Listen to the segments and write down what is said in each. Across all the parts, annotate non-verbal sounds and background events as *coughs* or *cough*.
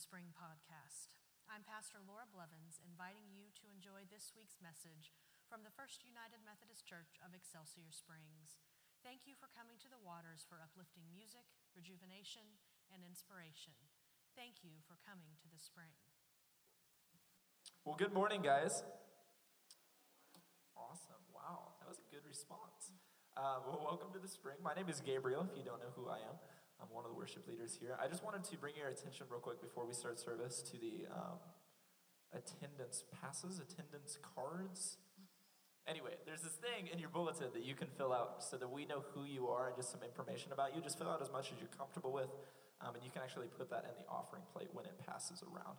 Spring Podcast. I'm Pastor Laura Blevins, inviting you to enjoy this week's message from the First United Methodist Church of Excelsior Springs. Thank you for coming to the waters for uplifting music, rejuvenation, and inspiration. Thank you for coming to the spring. Well, good morning, guys. Awesome. Wow, that was a good response. Uh, well, welcome to the spring. My name is Gabriel, if you don't know who I am. I'm one of the worship leaders here. I just wanted to bring your attention real quick before we start service to the um, attendance passes, attendance cards. Anyway, there's this thing in your bulletin that you can fill out so that we know who you are and just some information about you. Just fill out as much as you're comfortable with, um, and you can actually put that in the offering plate when it passes around.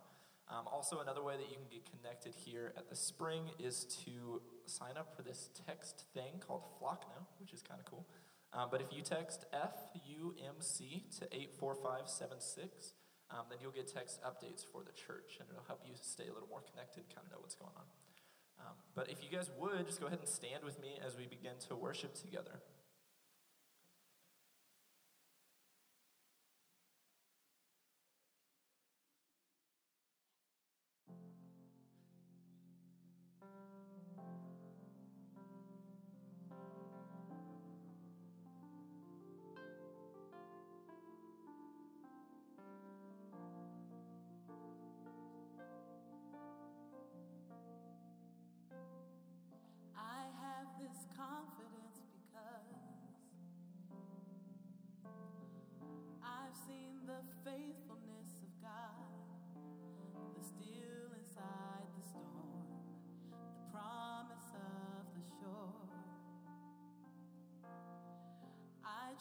Um, also, another way that you can get connected here at the spring is to sign up for this text thing called Flocknote, which is kind of cool. Um, but if you text FUMC to 84576, um, then you'll get text updates for the church, and it'll help you stay a little more connected, kind of know what's going on. Um, but if you guys would, just go ahead and stand with me as we begin to worship together.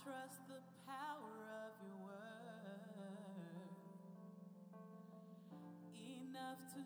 trust the power of your word. Enough to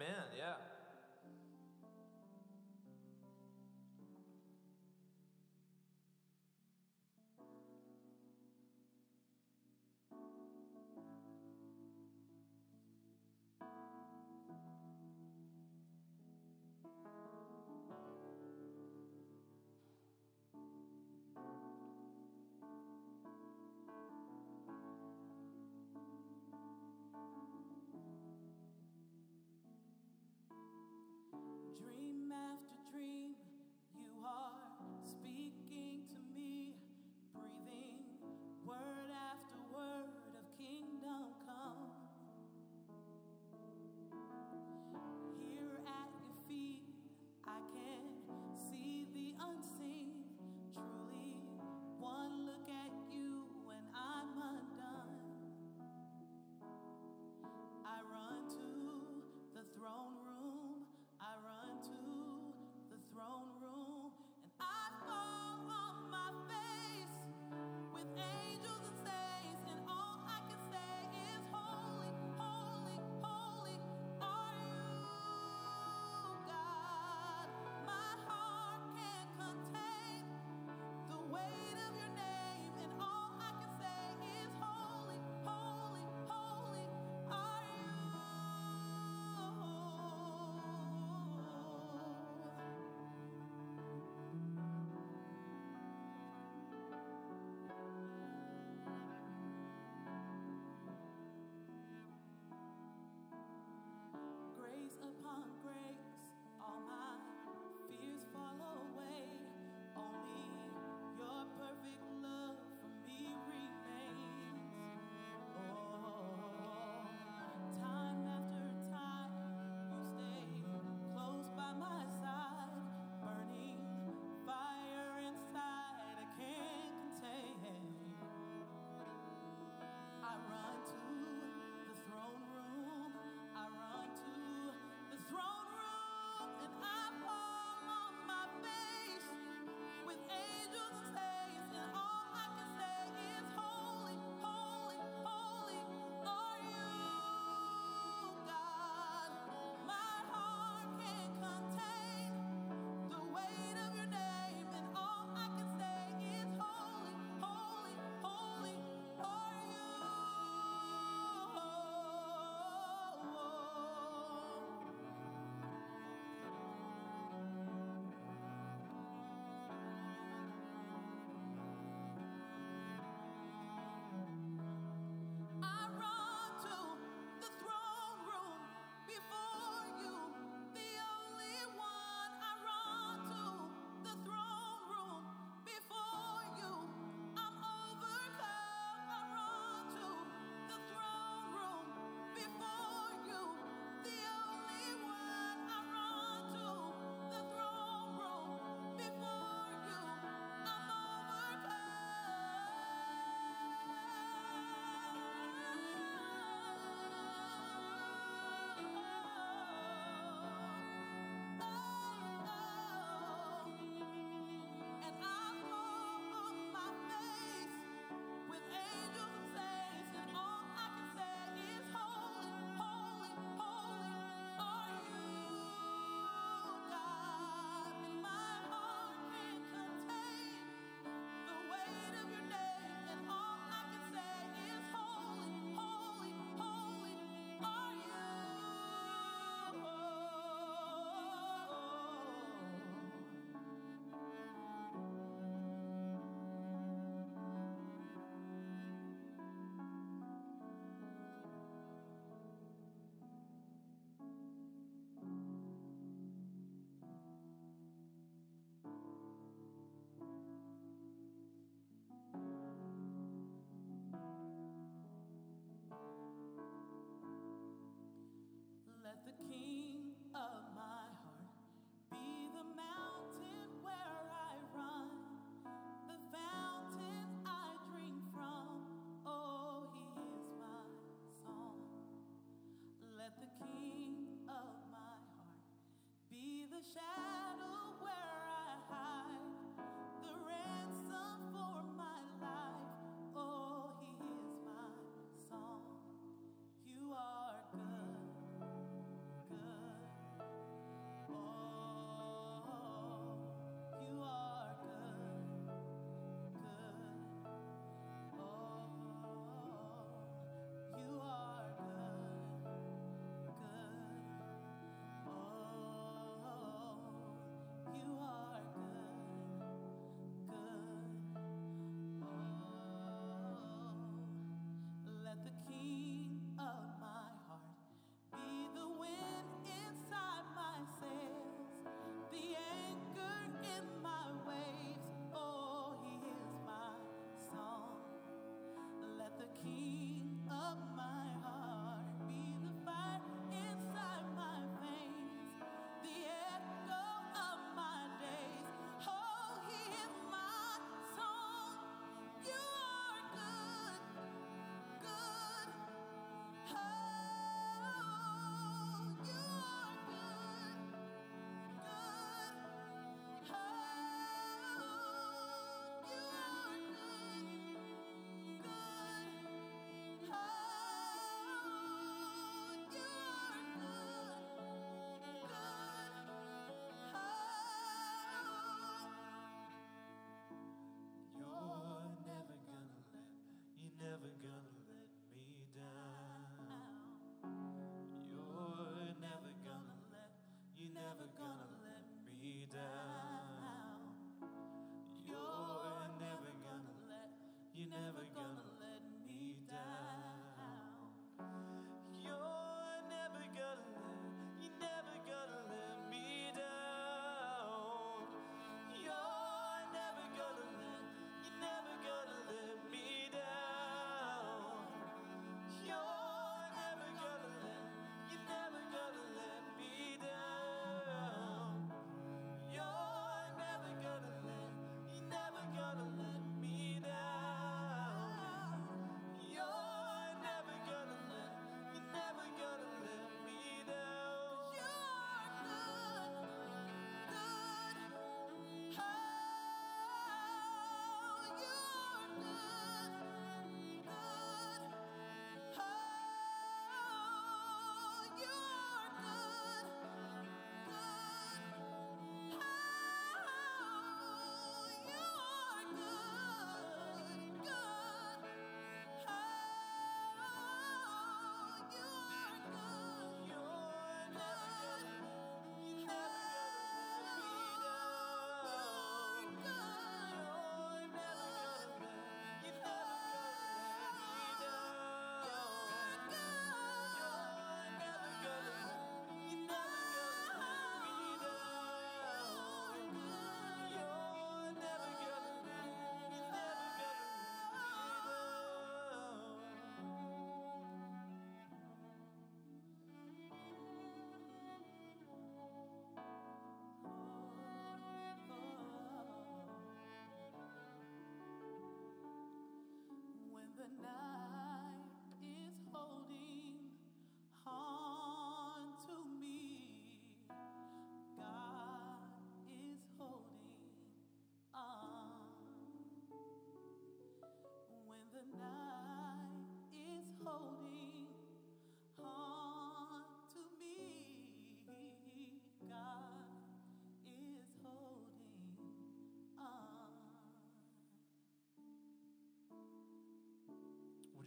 Amen. Yeah.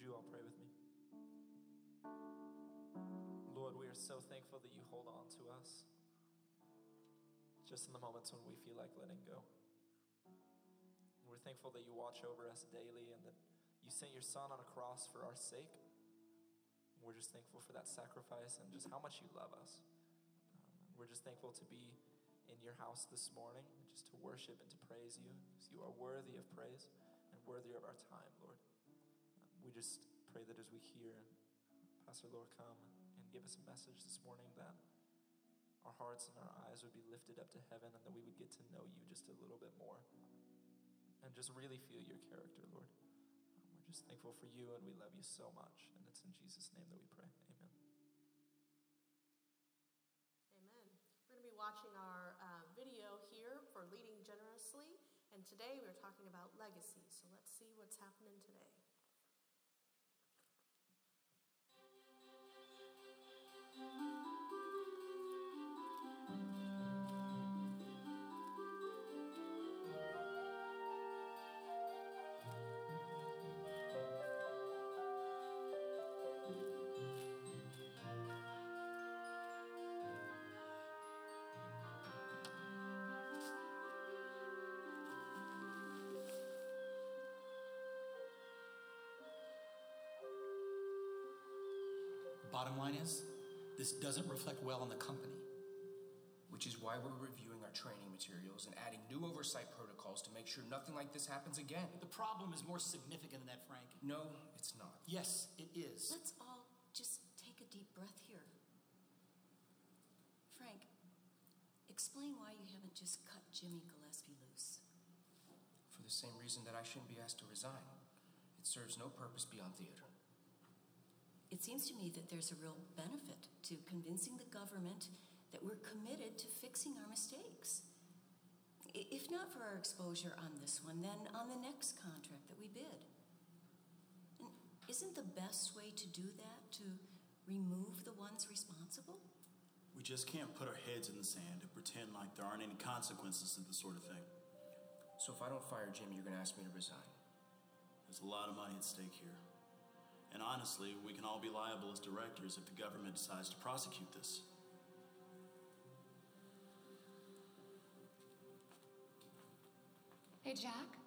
You all pray with me? Lord, we are so thankful that you hold on to us just in the moments when we feel like letting go. We're thankful that you watch over us daily and that you sent your son on a cross for our sake. We're just thankful for that sacrifice and just how much you love us. Um, we're just thankful to be in your house this morning, just to worship and to praise you, you are worthy of praise and worthy of our time, Lord. We just pray that as we hear Pastor Laura come and give us a message this morning, that our hearts and our eyes would be lifted up to heaven and that we would get to know you just a little bit more and just really feel your character, Lord. We're just thankful for you and we love you so much. And it's in Jesus' name that we pray. Amen. Amen. We're going to be watching our uh, video here for Leading Generously, and today we're talking about legacy. So let's see what's happening today. Bottom line is, this doesn't reflect well on the company. Which is why we're reviewing our training materials and adding new oversight protocols to make sure nothing like this happens again. The problem is more significant than that, Frank. No, it's not. Yes, it is. Let's all just take a deep breath here. Frank, explain why you haven't just cut Jimmy Gillespie loose. For the same reason that I shouldn't be asked to resign. It serves no purpose beyond theater. It seems to me that there's a real benefit to convincing the government that we're committed to fixing our mistakes. If not for our exposure on this one, then on the next contract that we bid. And isn't the best way to do that to remove the ones responsible? We just can't put our heads in the sand and pretend like there aren't any consequences to this sort of thing. So if I don't fire Jim, you're going to ask me to resign. There's a lot of money at stake here. And honestly, we can all be liable as directors if the government decides to prosecute this. Hey, Jack.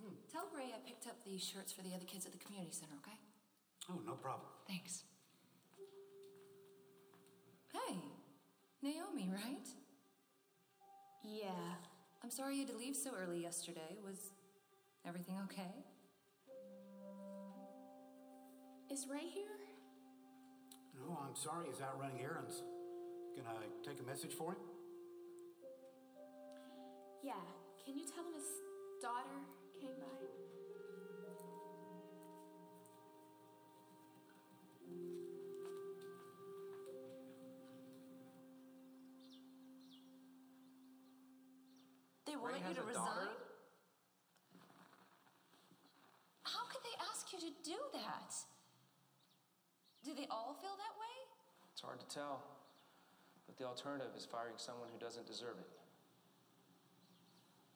Hmm. Tell Ray I picked up these shirts for the other kids at the community center, okay? Oh, no problem. Thanks. Hey, Naomi, right? Yeah. I'm sorry you had to leave so early yesterday. Was everything okay? Is Ray here? No, I'm sorry. He's out running errands. Can I take a message for him? Yeah. Can you tell him his daughter came by? They want you to resign? daughter? How could they ask you to do that? Do they all feel that way? It's hard to tell. But the alternative is firing someone who doesn't deserve it.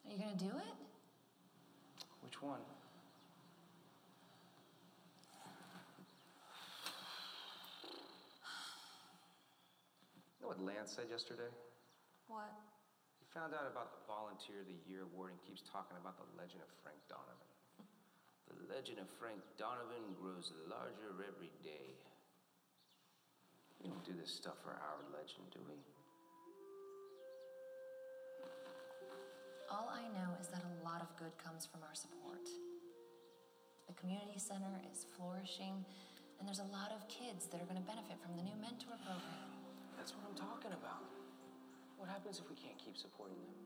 Are you gonna do it? Which one? You know what Lance said yesterday? What? He found out about the Volunteer of the Year award and keeps talking about the legend of Frank Donovan. The legend of Frank Donovan grows larger every day. We don't do this stuff for our legend, do we? All I know is that a lot of good comes from our support. The community center is flourishing, and there's a lot of kids that are going to benefit from the new mentor program. That's what I'm talking about. What happens if we can't keep supporting them?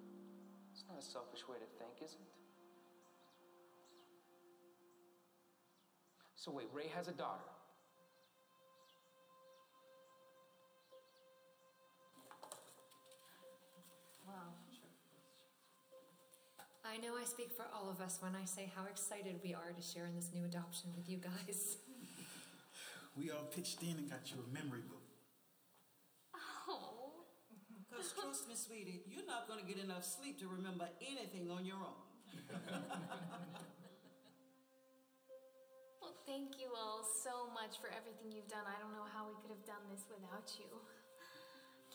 It's not a selfish way to think, is it? So, wait, Ray has a daughter. I I know I speak for all of us when I say how excited we are to share in this new adoption with you guys. We all pitched in and got you a memory book. Oh. Because trust me, sweetie, you're not going to get enough sleep to remember anything on your own. Well, thank you all so much for everything you've done. I don't know how we could have done this without you.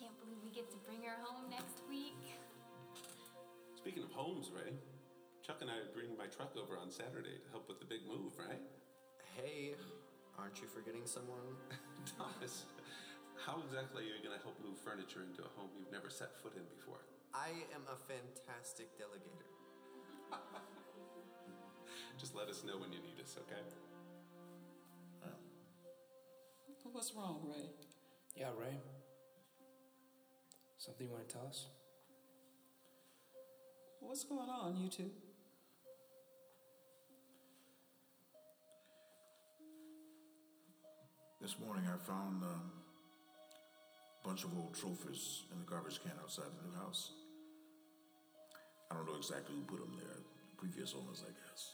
Can't believe we get to bring her home next week. Speaking of homes, Ray, Chuck and I are bringing my truck over on Saturday to help with the big move, right? Hey, aren't you forgetting someone? *laughs* Thomas, how exactly are you going to help move furniture into a home you've never set foot in before? I am a fantastic delegator. *laughs* Just let us know when you need us, okay? What's wrong, Ray? Yeah, Ray. Something you want to tell us? What's going on, you two? This morning I found um, a bunch of old trophies in the garbage can outside the new house. I don't know exactly who put them there, previous owners, I guess.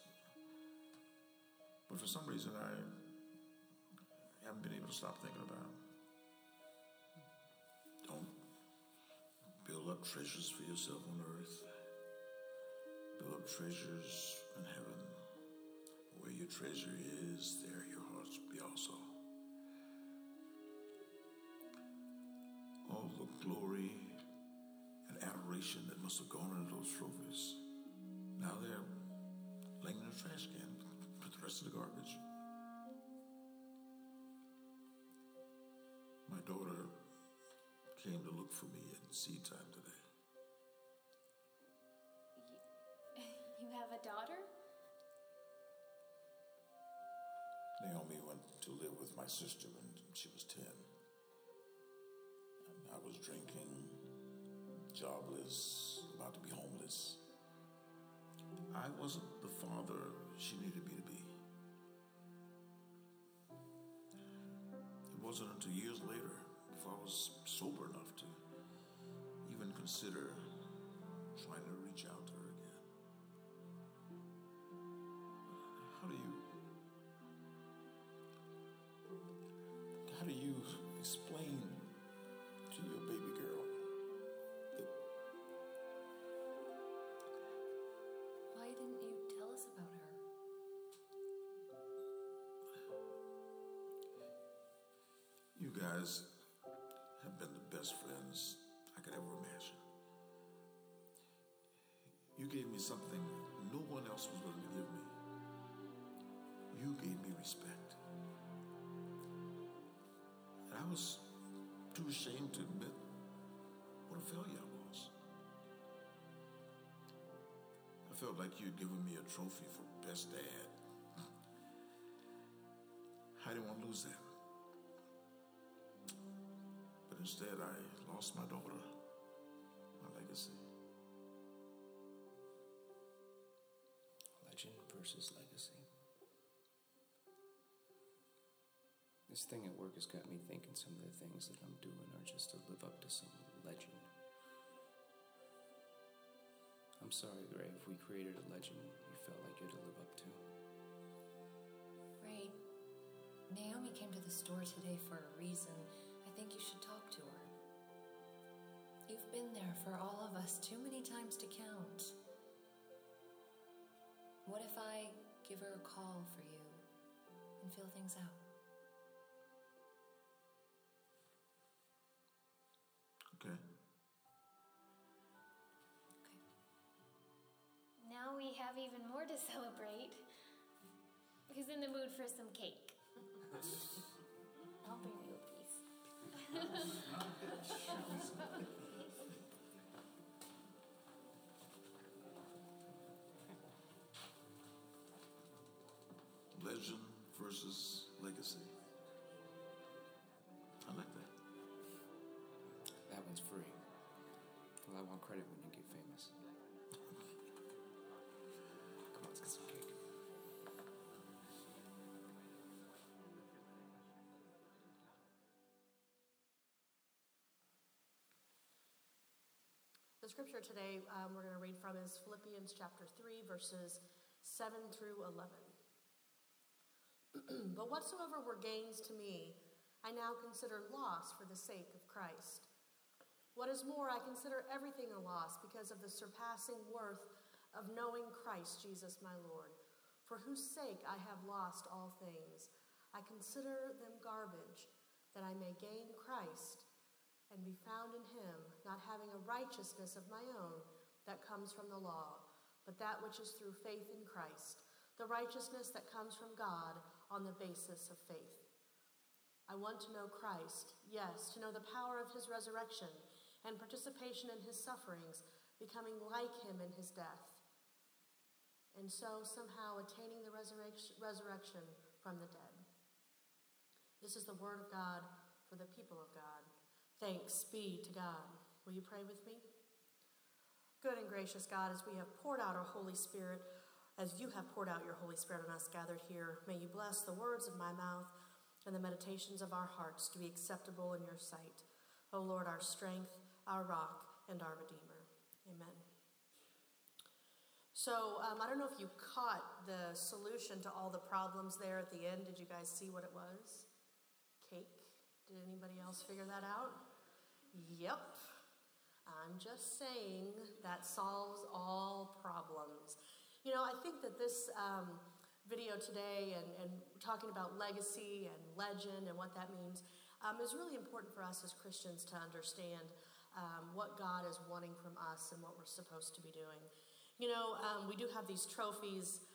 But for some reason, I haven't been able to stop thinking about them. Build up treasures for yourself on earth. Build up treasures in heaven. Where your treasure is, there your heart will be also. All the glory and adoration that must have gone into those trophies. Now they're laying in a trash can with the rest of the garbage. My daughter came to look for me at seed time have a daughter? Naomi went to live with my sister when she was 10. And I was drinking, jobless, about to be homeless. I wasn't the father she needed me to be. It wasn't until years later, before I was sober enough to even consider trying to guys have been the best friends I could ever imagine? You gave me something no one else was going to give me. You gave me respect. And I was too ashamed to admit what a failure I was. I felt like you'd given me a trophy for best dad. I didn't want to lose that. Instead, I lost my daughter, my legacy. Legend versus legacy. This thing at work has got me thinking some of the things that I'm doing are just to live up to some legend. I'm sorry, Gray, if we created a legend you felt like you had to live up to. Ray, Naomi came to the store today for a reason. I think you should talk to her. You've been there for all of us too many times to count. What if I give her a call for you and feel things out? Okay. Okay. Now we have even more to *laughs* celebrate. Who's in the mood for some cake? I'll bring you yeah. *laughs* Scripture today um, we're going to read from is Philippians chapter 3, verses 7 through 11. *clears throat* but whatsoever were gains to me, I now consider loss for the sake of Christ. What is more, I consider everything a loss because of the surpassing worth of knowing Christ Jesus my Lord, for whose sake I have lost all things. I consider them garbage, that I may gain Christ and be found in him, not having a righteousness of my own that comes from the law, but that which is through faith in Christ, the righteousness that comes from God on the basis of faith. I want to know Christ, yes, to know the power of his resurrection and participation in his sufferings, becoming like him in his death, and so somehow attaining the resurrection, from the dead. This is the word of God for the people of God. Thanks be to God. Will you pray with me? Good and gracious God, as we have poured out our Holy Spirit, as you have poured out your Holy Spirit on us gathered here, may you bless the words of my mouth and the meditations of our hearts to be acceptable in your sight. O Lord, our strength our rock, and our Redeemer. Amen. So, um, I don't know if you caught the solution to all the problems there at the end. Did you guys see what it was? Cake? Did anybody else figure that out? Yep. I'm just saying that solves all problems. You know, I think that this um, video today and, and talking about legacy and legend and what that means um, is really important for us as Christians to understand um, what God is wanting from us and what we're supposed to be doing. You know, um, we do have these trophies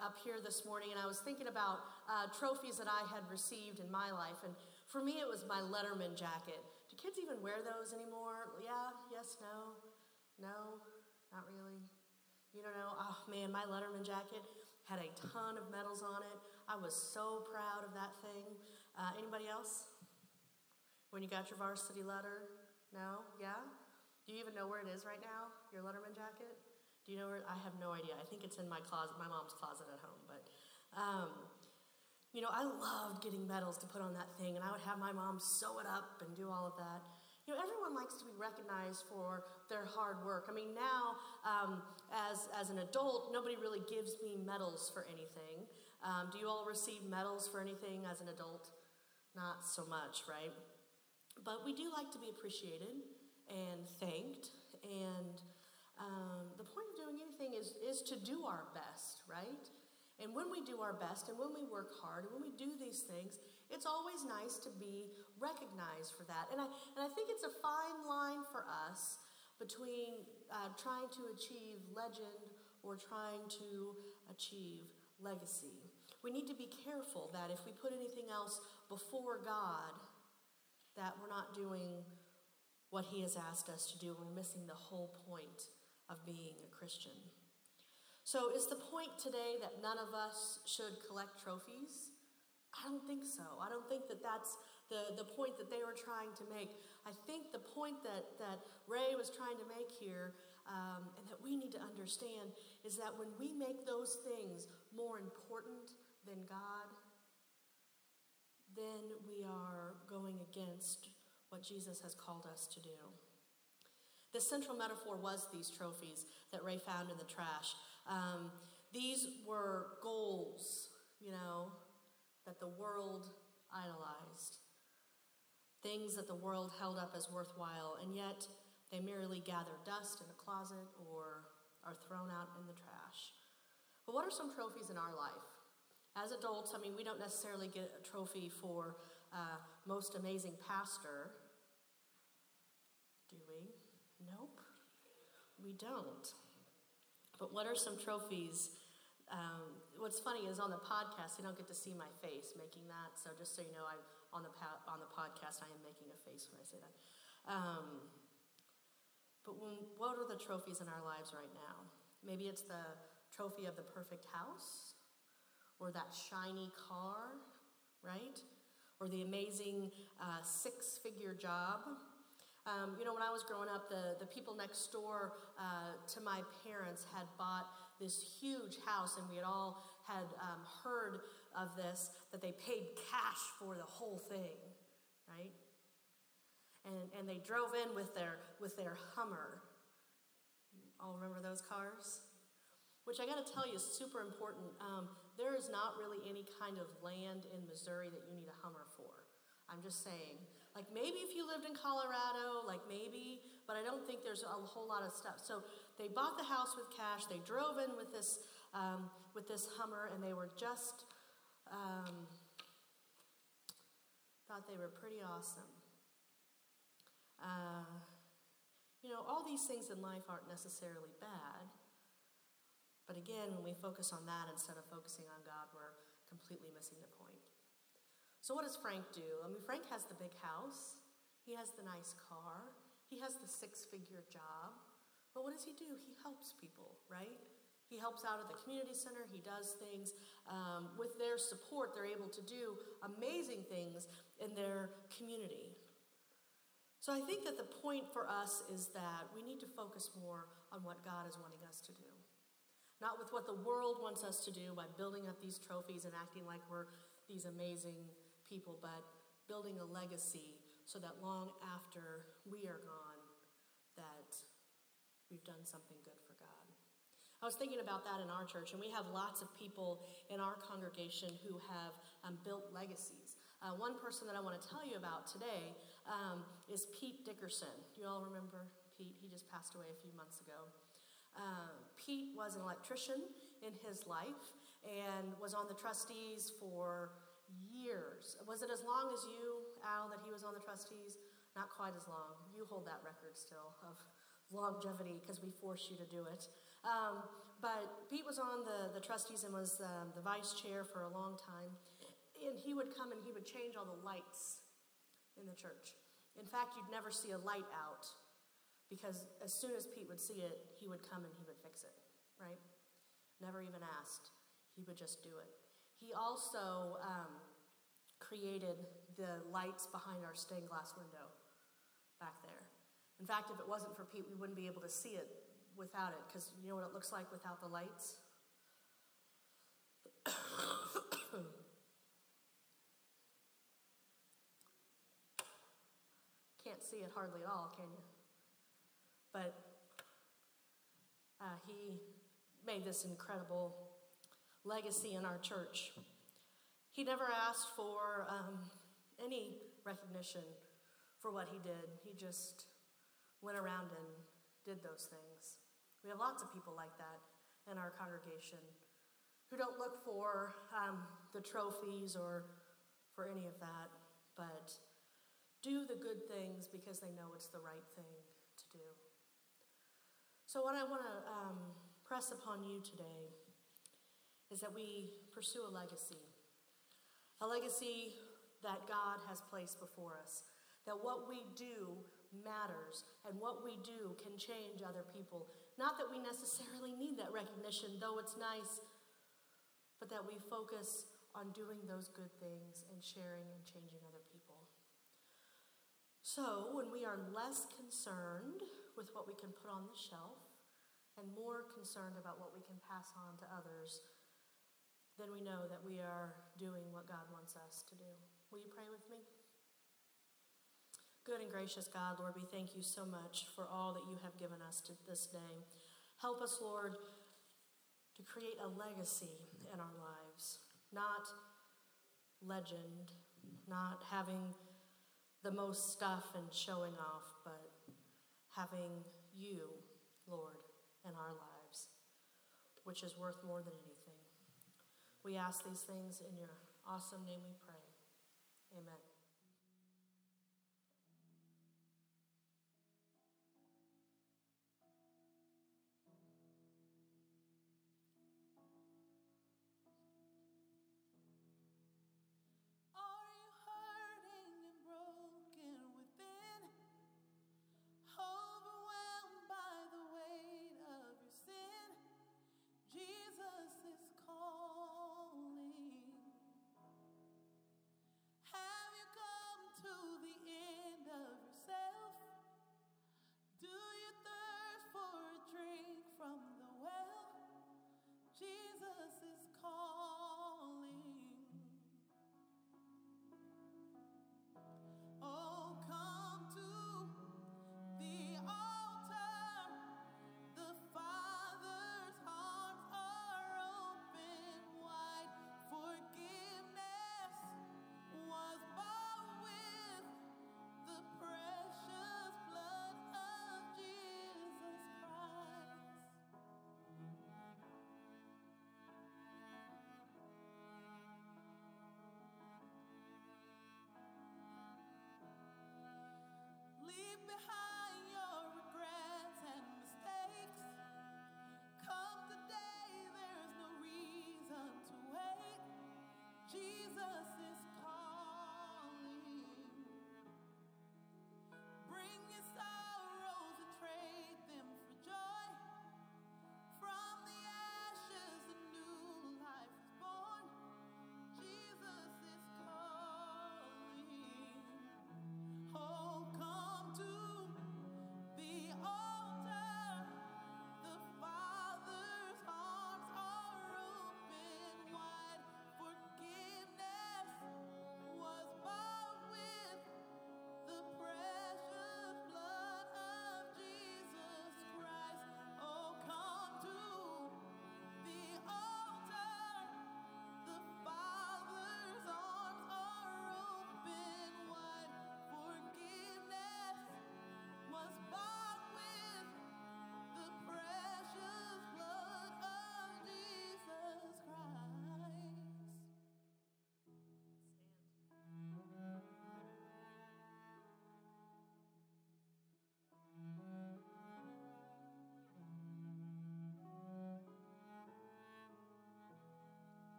up here this morning, and I was thinking about uh, trophies that I had received in my life. And for me, it was my Letterman jacket. Kids even wear those anymore? Yeah, yes, no, no, not really. You don't know? Oh man, my Letterman jacket had a ton of medals on it. I was so proud of that thing. Uh, anybody else? When you got your varsity letter? No? Yeah? Do you even know where it is right now? Your Letterman jacket? Do you know where? I have no idea. I think it's in my closet, my mom's closet at home. But, um, you know, I loved getting medals to put on that thing, and I would have my mom sew it up and do all of that. You know, everyone likes to be recognized for their hard work. I mean, now, um, as, as an adult, nobody really gives me medals for anything. Um, do you all receive medals for anything as an adult? Not so much, right? But we do like to be appreciated and thanked. And um, the point of doing anything is, is to do our best, right? And when we do our best and when we work hard and when we do these things, it's always nice to be recognized for that. And I, and I think it's a fine line for us between uh, trying to achieve legend or trying to achieve legacy. We need to be careful that if we put anything else before God, that we're not doing what He has asked us to do. We're missing the whole point of being a Christian. So, is the point today that none of us should collect trophies? I don't think so. I don't think that that's the, the point that they were trying to make. I think the point that, that Ray was trying to make here, um, and that we need to understand, is that when we make those things more important than God, then we are going against what Jesus has called us to do. The central metaphor was these trophies that Ray found in the trash. Um, these were goals, you know, that the world idolized, things that the world held up as worthwhile, and yet they merely gather dust in a closet or are thrown out in the trash. But what are some trophies in our life? As adults, I mean, we don't necessarily get a trophy for uh, most amazing pastor, do we? Nope, we don't. But what are some trophies? Um, what's funny is on the podcast, you don't get to see my face making that. So just so you know, I'm on the pa- on the podcast, I am making a face when I say that. Um, but when, what are the trophies in our lives right now? Maybe it's the trophy of the perfect house or that shiny car, right? Or the amazing uh, six figure job. Um, you know, when I was growing up, the, the people next door uh, to my parents had bought this huge house, and we had all had um, heard of this that they paid cash for the whole thing, right? And, and they drove in with their, with their Hummer, All remember those cars? Which I got to tell you is super important. Um, there is not really any kind of land in Missouri that you need a Hummer for. I'm just saying. Like maybe if you lived in Colorado, like maybe, but I don't think there's a whole lot of stuff. So they bought the house with cash. They drove in with this um, with this Hummer, and they were just um, thought they were pretty awesome. Uh, you know, all these things in life aren't necessarily bad. But again, when we focus on that instead of focusing on God, we're completely missing the point. So, what does Frank do? I mean, Frank has the big house, he has the nice car, he has the six figure job. But what does he do? He helps people, right? He helps out at the community center. He does things. Um, with their support, they're able to do amazing things in their community. So I think that the point for us is that we need to focus more on what God is wanting us to do. Not with what the world wants us to do by building up these trophies and acting like we're these amazing people, but building a legacy so that long after we are gone, that we've done something good for God. I was thinking about that in our church, and we have lots of people in our congregation who have um, built legacies. Uh, one person that I want to tell you about today um, is Pete Dickerson. You all remember Pete? He just passed away a few months ago. Uh, Pete was an electrician in his life and was on the trustees for years. Was it as long as you, Al, that he was on the trustees? Not quite as long. You hold that record still of longevity because we force you to do it. Um, but Pete was on the, the trustees and was um, the vice chair for a long time. And he would come and he would change all the lights in the church. In fact, you'd never see a light out because as soon as Pete would see it, he would come and he would fix it, right? Never even asked. He would just do it. He also um, created the lights behind our stained glass window back there. In fact, if it wasn't for Pete, we wouldn't be able to see it without it because you know what it looks like without the lights? *coughs* Can't see it hardly at all, can you? But uh, he made this incredible legacy in our church. He never asked for um, any recognition for what he did. He just went around and did those things. We have lots of people like that in our congregation who don't look for um, the trophies or for any of that, but do the good things because they know it's the right thing to do. So, what I want to um, press upon you today is that we pursue a legacy. A legacy that God has placed before us. That what we do matters and what we do can change other people. Not that we necessarily need that recognition, though it's nice, but that we focus on doing those good things and sharing and changing other people. So, when we are less concerned with what we can put on the shelf and more concerned about what we can pass on to others, then we know that we are doing what God wants us to do. Will you pray with me? Good and gracious God, Lord, we thank you so much for all that you have given us to this day. Help us, Lord, to create a legacy in our lives, not legend, not having the most stuff and showing off, but having you, Lord, in our lives, which is worth more than anything. We ask these things in your awesome name we pray. Amen.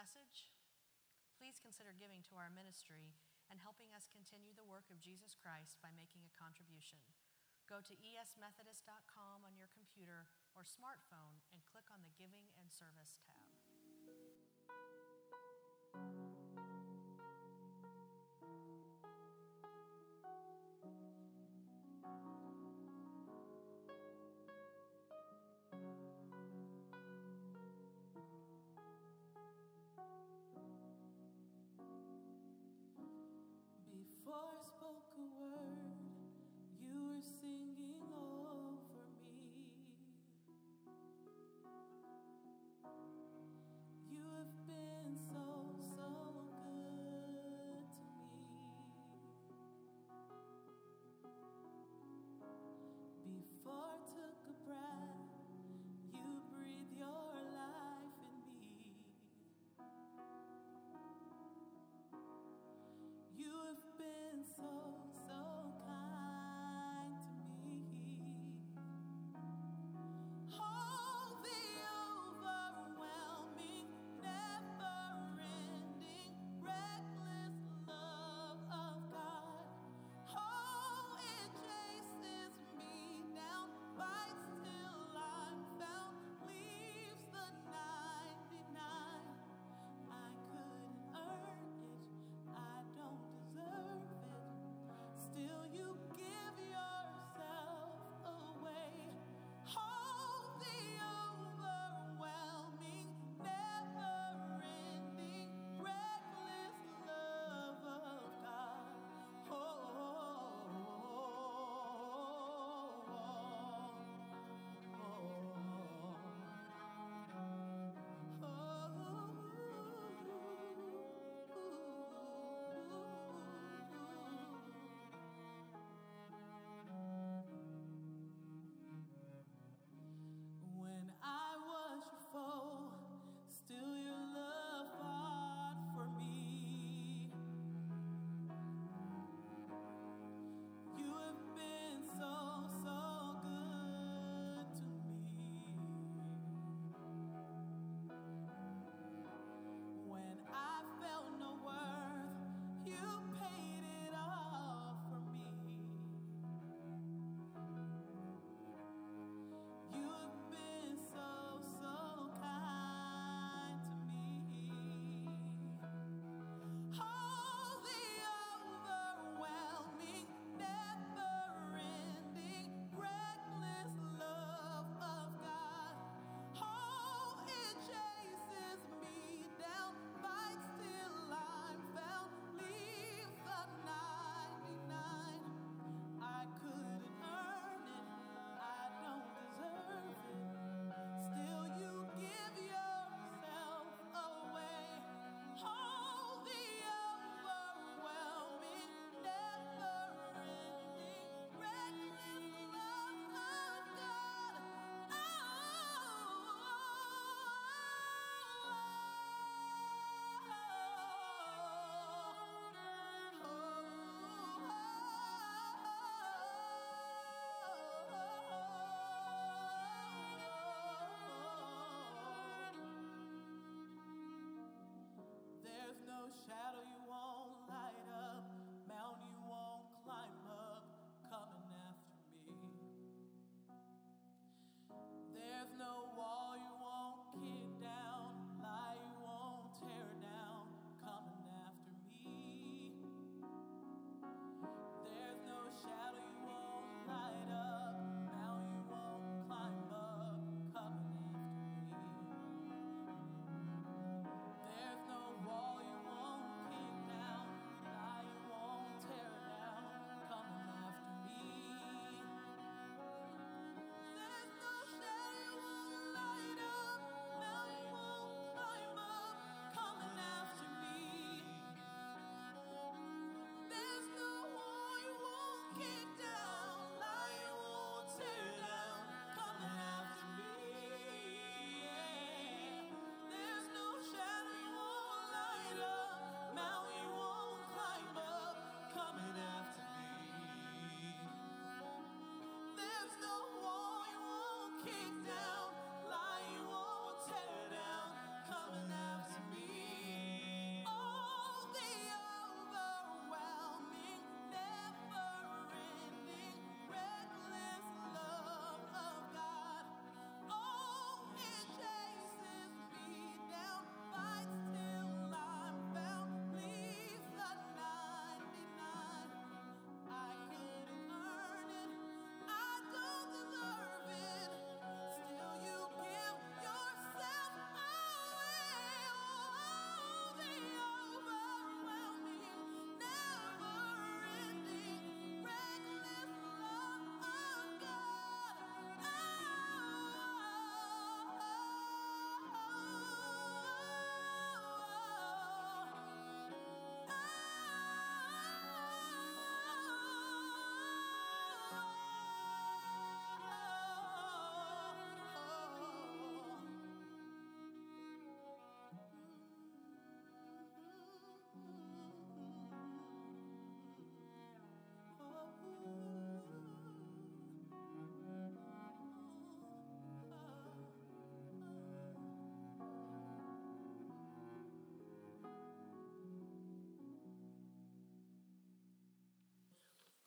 message, please consider giving to our ministry and helping us continue the work of Jesus Christ by making a contribution. Go to esmethodist.com on your computer or smartphone and click on the Giving and Service tab.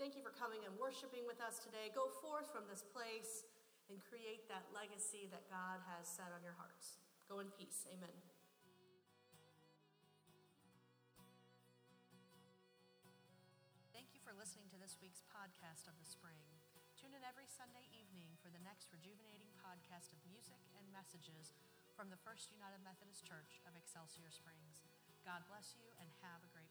Thank you for coming and worshiping with us today. Go forth from this place and create that legacy that God has set on your hearts. Go in peace. Amen. Thank you for listening to this week's podcast of the spring. Tune in every Sunday evening for the next rejuvenating podcast of music and messages from the First United Methodist Church of Excelsior Springs. God bless you and have a great.